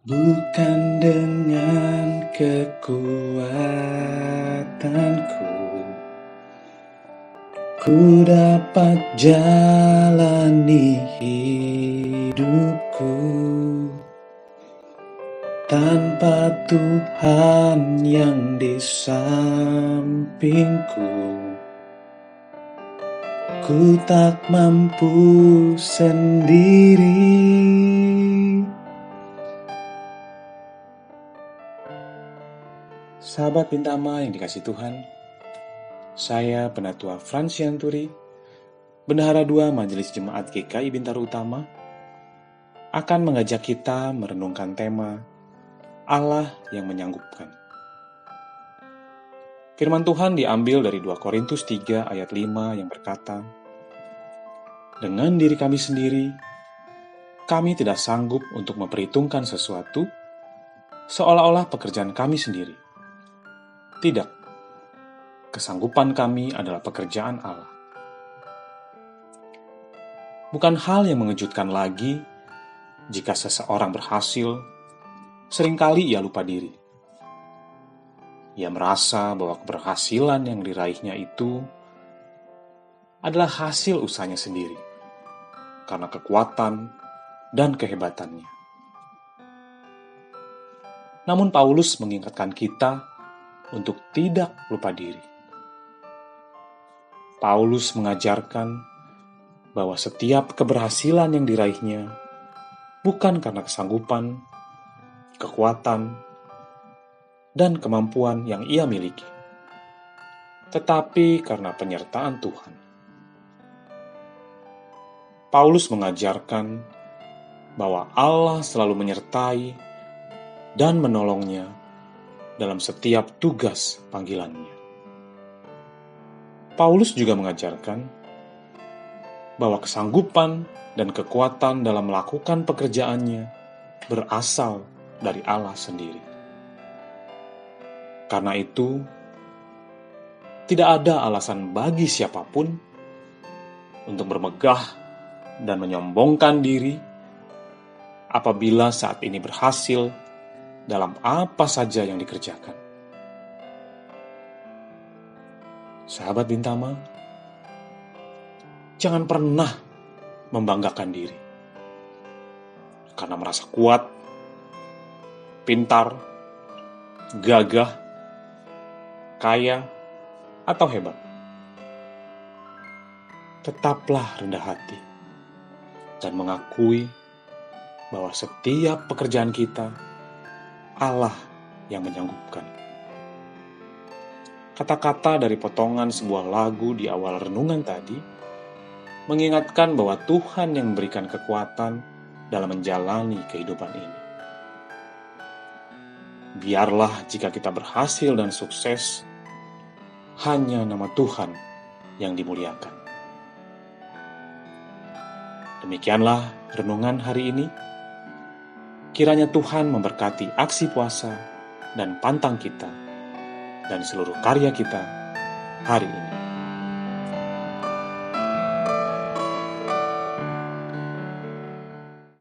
Bukan dengan kekuatanku Ku dapat jalani hidupku. Tanpa Tuhan yang di sampingku Ku tak mampu sendiri Sahabat Bintama yang dikasih Tuhan, saya Penatua Frans Yanturi, Bendahara Dua Majelis Jemaat GKI Bintaro Utama, akan mengajak kita merenungkan tema Allah yang menyanggupkan. Firman Tuhan diambil dari 2 Korintus 3 ayat 5 yang berkata, Dengan diri kami sendiri, kami tidak sanggup untuk memperhitungkan sesuatu seolah-olah pekerjaan kami sendiri tidak, kesanggupan kami adalah pekerjaan Allah. Bukan hal yang mengejutkan lagi jika seseorang berhasil, sering kali ia lupa diri. Ia merasa bahwa keberhasilan yang diraihnya itu adalah hasil usahanya sendiri, karena kekuatan dan kehebatannya. Namun Paulus mengingatkan kita untuk tidak lupa diri. Paulus mengajarkan bahwa setiap keberhasilan yang diraihnya bukan karena kesanggupan, kekuatan, dan kemampuan yang ia miliki, tetapi karena penyertaan Tuhan. Paulus mengajarkan bahwa Allah selalu menyertai dan menolongnya dalam setiap tugas panggilannya. Paulus juga mengajarkan bahwa kesanggupan dan kekuatan dalam melakukan pekerjaannya berasal dari Allah sendiri. Karena itu, tidak ada alasan bagi siapa pun untuk bermegah dan menyombongkan diri apabila saat ini berhasil dalam apa saja yang dikerjakan. Sahabat Bintama, jangan pernah membanggakan diri karena merasa kuat, pintar, gagah, kaya, atau hebat. Tetaplah rendah hati dan mengakui bahwa setiap pekerjaan kita Allah yang menyanggupkan. Kata-kata dari potongan sebuah lagu di awal renungan tadi mengingatkan bahwa Tuhan yang memberikan kekuatan dalam menjalani kehidupan ini. Biarlah jika kita berhasil dan sukses, hanya nama Tuhan yang dimuliakan. Demikianlah renungan hari ini. Kiranya Tuhan memberkati aksi puasa dan pantang kita dan seluruh karya kita hari ini.